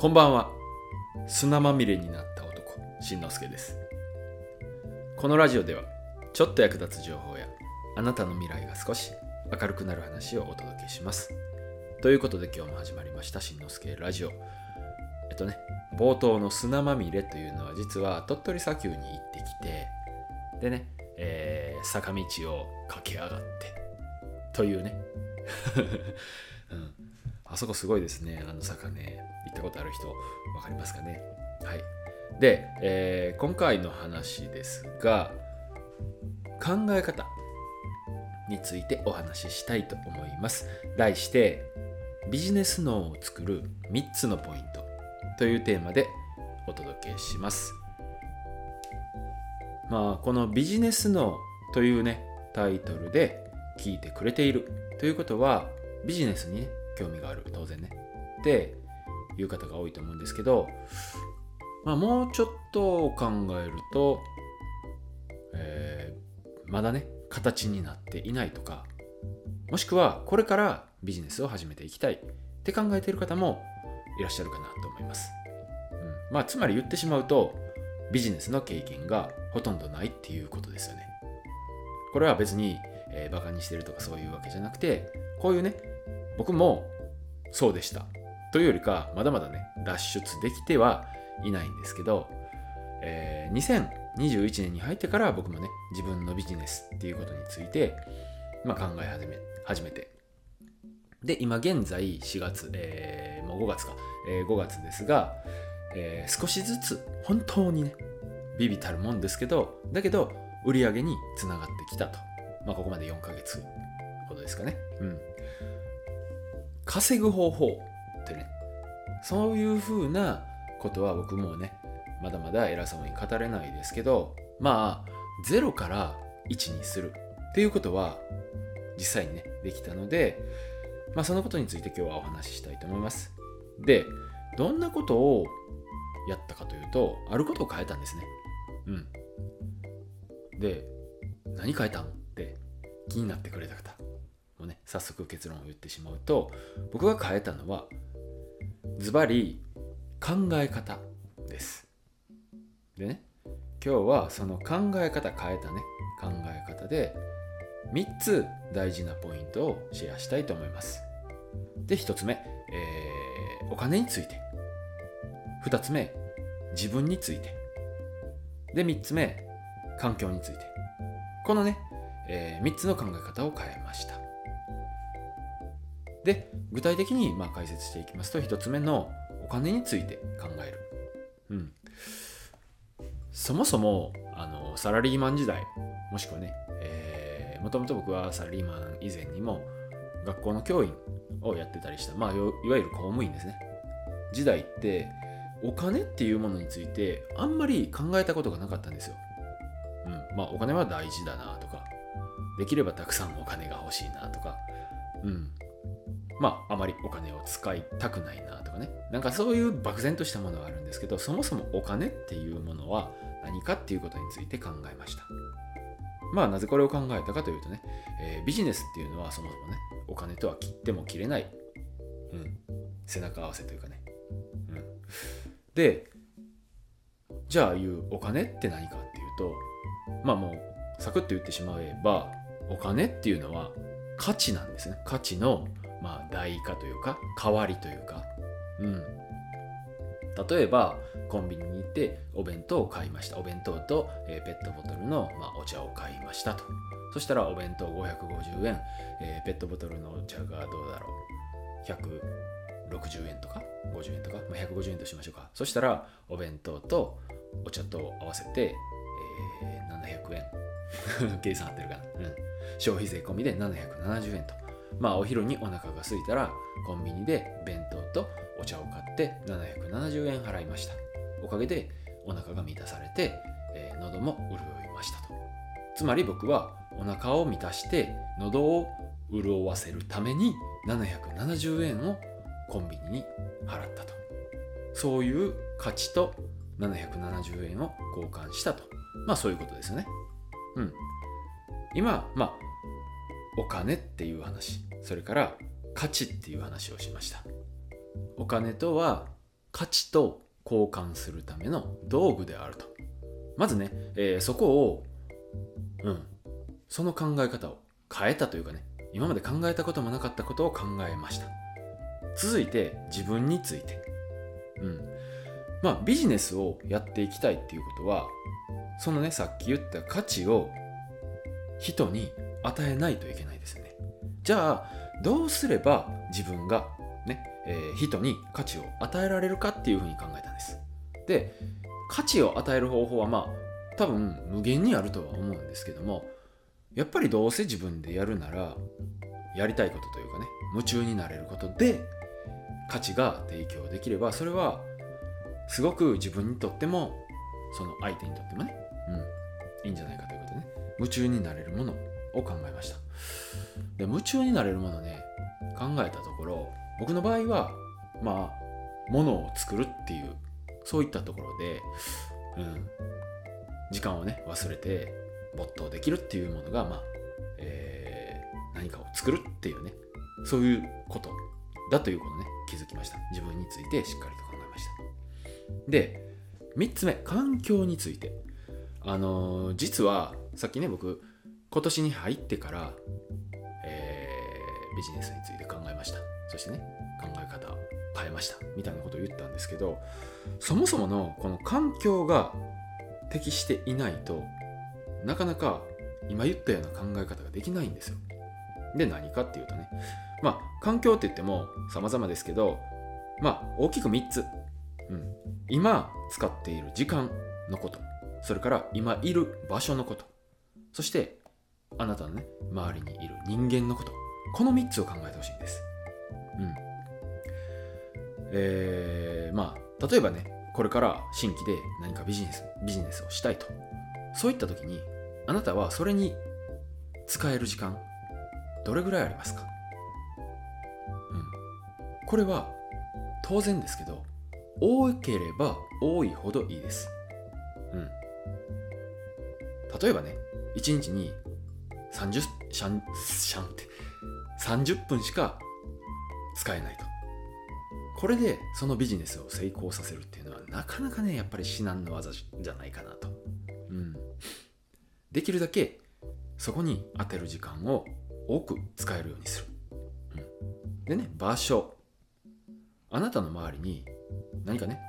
こんばんは。砂まみれになった男しんのすけです。このラジオではちょっと役立つ情報やあなたの未来が少し明るくなる話をお届けします。ということで今日も始まりましたしんのすけラジオ。えっとね冒頭の砂まみれというのは実は鳥取砂丘に行ってきてでね、えー坂道を駆け上がってというね、うん、あそこすごいですね。あの坂ね。行ったことある人分かりますかね？はい。で、えー今回の話ですが考え方についてお話ししたいと思います。題してビジネス脳を作る3つのポイントというテーマでお届けします。まあこのビジネス脳というねタイトルで聞いてくれているということはビジネスにね興味がある当然ね。っていう方が多いと思うんですけどまあもうちょっと考えると、えーまだね形になっていないとかもしくはこれからビジネスを始めていきたい。って考えている方もいらっしゃるかなと思います、うん、まあつまり言ってしまうとビジネスの経験がほとんどないっていうことですよね。これは別に、えーバカにしてるとかそういうわけじゃなくてこういうね僕もそうでした。というよりかまだまだね脱出できてはいないんですけど、えー2021年に入ってから僕もね自分のビジネスっていうことについて、まあ、考え始め始めて。で今現在4月、えーもう5月か、えー5月ですが、えー少しずつ本当にねビビたるもんですけどだけど売り上げにつながってきたと、まあ、ここまで4ヶ月ほどですかね。うん。稼ぐ方法ってねそういうふうなことは僕もねまだまだ偉そうに語れないですけどまあ0から1にするっていうことは実際にねできたのでまあそのことについて今日はお話ししたいと思います。でどんなことをやったかというとあることを変えたんですね。うん。で何変えたんって気になってくれた方。ね早速結論を言ってしまうと僕が変えたのはズバリ考え方です。でね今日はその考え方変えたね考え方で3つ大事なポイントをシェアしたいと思います。で1つ目、えーお金について。2つ目自分について。で3つ目環境について。このね、え3つの考え方を変えました。で具体的にま解説していきますと1つ目のお金について考える、うん、そもそもあのサラリーマン時代もしくはね、えー、もともと僕はサラリーマン以前にも学校の教員をやってたりした、まあ、いわゆる公務員ですね。時代ってお金っていうものについてあんまり考えたことがなかったんですよ、うん、まあお金は大事だなとかできればたくさんお金が欲しいなとか。うん。まああまりお金を使いたくないなとかね。なんかそういう漠然としたものはあるんですけどそもそもお金っていうものは何かっていうことについて考えました。まあなぜこれを考えたかというとね、えービジネスっていうのはそもそもねお金とは切っても切れない、うん、背中合わせというかね、うん、でじゃあいうお金って何かっていうとまあもうサクッと言ってしまえばお金っていうのは価値なんですね。価値のまあ代価というか代わりというか。うん。例えばコンビニに行ってお弁当を買いました。お弁当と、えーペットボトルの、まあ、お茶を買いましたと。そしたらお弁当550円、えーペットボトルのお茶がどうだろう。160円とか？50円とか、まあ、150円としましょうか。そしたらお弁当とお茶と合わせて、えー700円。計算合ってるかな、うん、消費税込みで770円とまあお昼にお腹が空いたらコンビニで弁当とお茶を買って770円払いました。おかげでお腹が満たされて、えー喉も潤いましたと。つまり僕はお腹を満たして喉を潤わせるために770円をコンビニに払ったと。そういう価値と770円を交換したと。まあそういうことですよね。うん。今まあお金っていう話。それから価値っていう話をしました。お金とは価値と交換するための道具であると。まずね、えー、そこをうん。その考え方を変えたというかね今まで考えたこともなかったことを考えました。続いて自分について。うん。まあビジネスをやっていきたいっていうことはそのねさっき言った価値を人に与えないといけないですよね。じゃあどうすれば自分がね、えー、人に価値を与えられるかっていうふうに考えたんです。で価値を与える方法はまあ多分無限にあるとは思うんですけどもやっぱりどうせ自分でやるならやりたいことというかね夢中になれることで価値が提供できればそれはすごく自分にとってもその相手にとってもね、うん、いいんじゃないかということでね夢中になれるもの。を考えました。で夢中になれるものね考えたところ僕の場合はまあものを作るっていうそういったところで、うん、時間をね忘れて没頭できるっていうものがまあ、えー、何かを作るっていうねそういうことだということね気づきました。自分についてしっかりと考えました。で3つ目環境について。あのー、実はさっきね僕今年に入ってから、えー、ビジネスについて考えました。そしてね考え方変えました。みたいなことを言ったんですけどそもそものこの環境が適していないとなかなか今言ったような考え方ができないんですよ。で何かっていうとねまあ環境って言っても様々ですけどまあ大きく3つ、うん、今使っている時間のこと。それから今いる場所のこと。そしてあなたのね周りにいる人間のこと。この3つを考えてほしいんです。うん。えー、まあ例えばねこれから新規で何かビジネスビジネスをしたいと。そういった時にあなたはそれに使える時間どれぐらいありますか？うん。これは当然ですけど多ければ多いほどいいです。うん。例えばね1日に30シャンシャンって30分しか使えないと。これでそのビジネスを成功させるっていうのはなかなかねやっぱり至難の技じゃないかなと、うん、できるだけそこに当てる時間を多く使えるようにする、うん、でね場所。あなたの周りに何かね、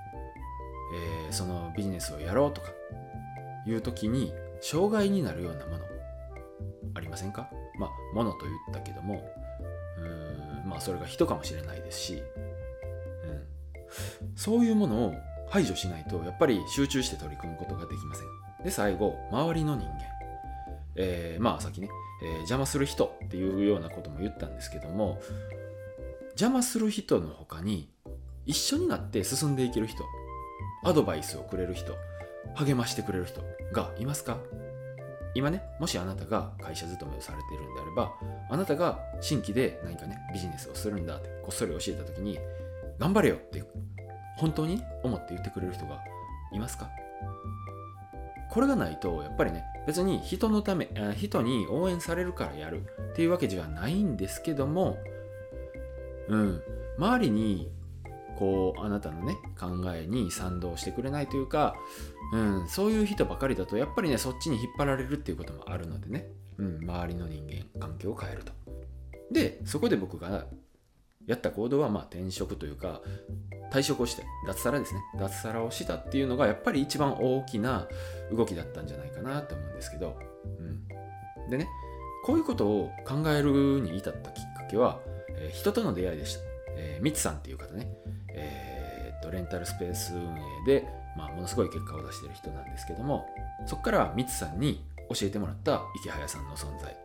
えー、そのビジネスをやろうとかいう時に障害になるようなもの。ありませんか？まあ物と言ったけどもうんまあそれが人かもしれないですし、うん、そういうものを排除しないとやっぱり集中して取り組むことができません。で最後周りの人間。えー、まあさっきね、えー、邪魔する人っていうようなことも言ったんですけども邪魔する人の他に一緒になって進んでいける人アドバイスをくれる人励ましてくれる人がいますか？今ねもしあなたが会社勤めをされているんであればあなたが新規で何かねビジネスをするんだってこっそり教えた時に頑張れよって本当に思って言ってくれる人がいますか？これがないとやっぱりね別に人のため人に応援されるからやるっていうわけではないんですけどもうん周りにこうあなたのね考えに賛同してくれないというか、うん、そういう人ばかりだとやっぱりねそっちに引っ張られるっていうこともあるのでね、うん、周りの人間環境を変えると。でそこで僕がやった行動はまあ転職というか退職をして脱サラですね。脱サラをしたっていうのがやっぱり一番大きな動きだったんじゃないかなと思うんですけど、うん、でねこういうことを考えるに至ったきっかけは、えー、人との出会いでした、えー、ミツさんっていう方ね、レンタルスペース運営で、まあ、ものすごい結果を出してる人なんですけどもそこからミツさんに教えてもらった池早さんの存在。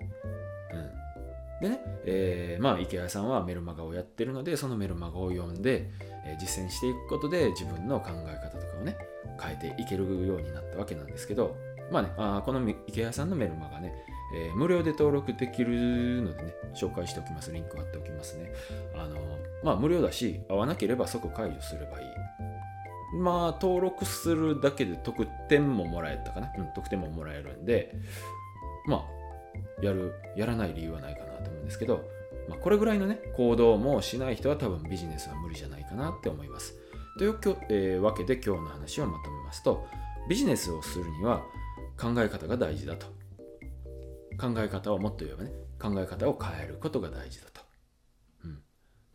でね、えー、まあ池谷さんはメルマガをやってるのでそのメルマガを読んで、えー、実践していくことで自分の考え方とかをね変えていけるようになったわけなんですけどまあねあこの池谷さんのメルマガね、えー、無料で登録できるのでね紹介しておきます。リンク貼っておきますね。あのまあ無料だし合わなければ即解除すればいい。まあ登録するだけで特典ももらえたかな、うん、特典ももらえるんでまあやるやらない理由はないかなと思うんですけど、まあ、これぐらいのね行動もしない人は多分ビジネスは無理じゃないかなって思います。という、えーわけで今日の話をまとめますとビジネスをするには考え方が大事だと。考え方をもっと言えばね考え方を変えることが大事だと、うん、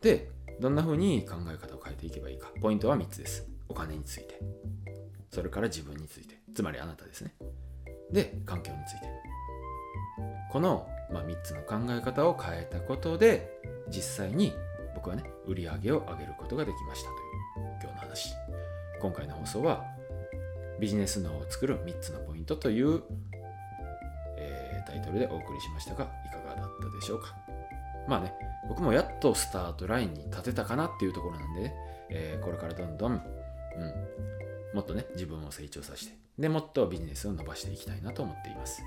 でどんな風に考え方を変えていけばいいか。ポイントは3つです。お金について。それから自分について。つまりあなたですね。で環境について。この、まあ、3つの考え方を変えたことで実際に僕はね売り上げを上げることができましたという今日の話。今回の放送はビジネス脳を作る3つのポイントという、タイトルでお送りしましたがいかがだったでしょうか？まあね僕もやっとスタートラインに立てたかなっていうところなんでね、えーこれからどんどん、うん、もっとね自分を成長させてでもっとビジネスを伸ばしていきたいなと思っています。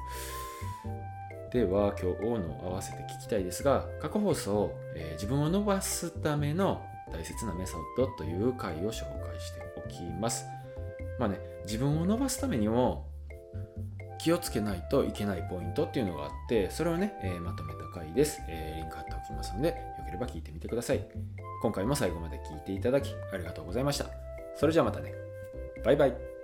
では今日の合わせて聞きたいですが過去放送、えー自分を伸ばすための大切なメソッドという回を紹介しておきます。まあね自分を伸ばすためにも気をつけないといけないポイントっていうのがあってそれをね、えーまとめた回です、えーリンク貼っておきますのでよければ聞いてみてください。今回も最後まで聞いていただきありがとうございました。それじゃあまたね。バイバイ。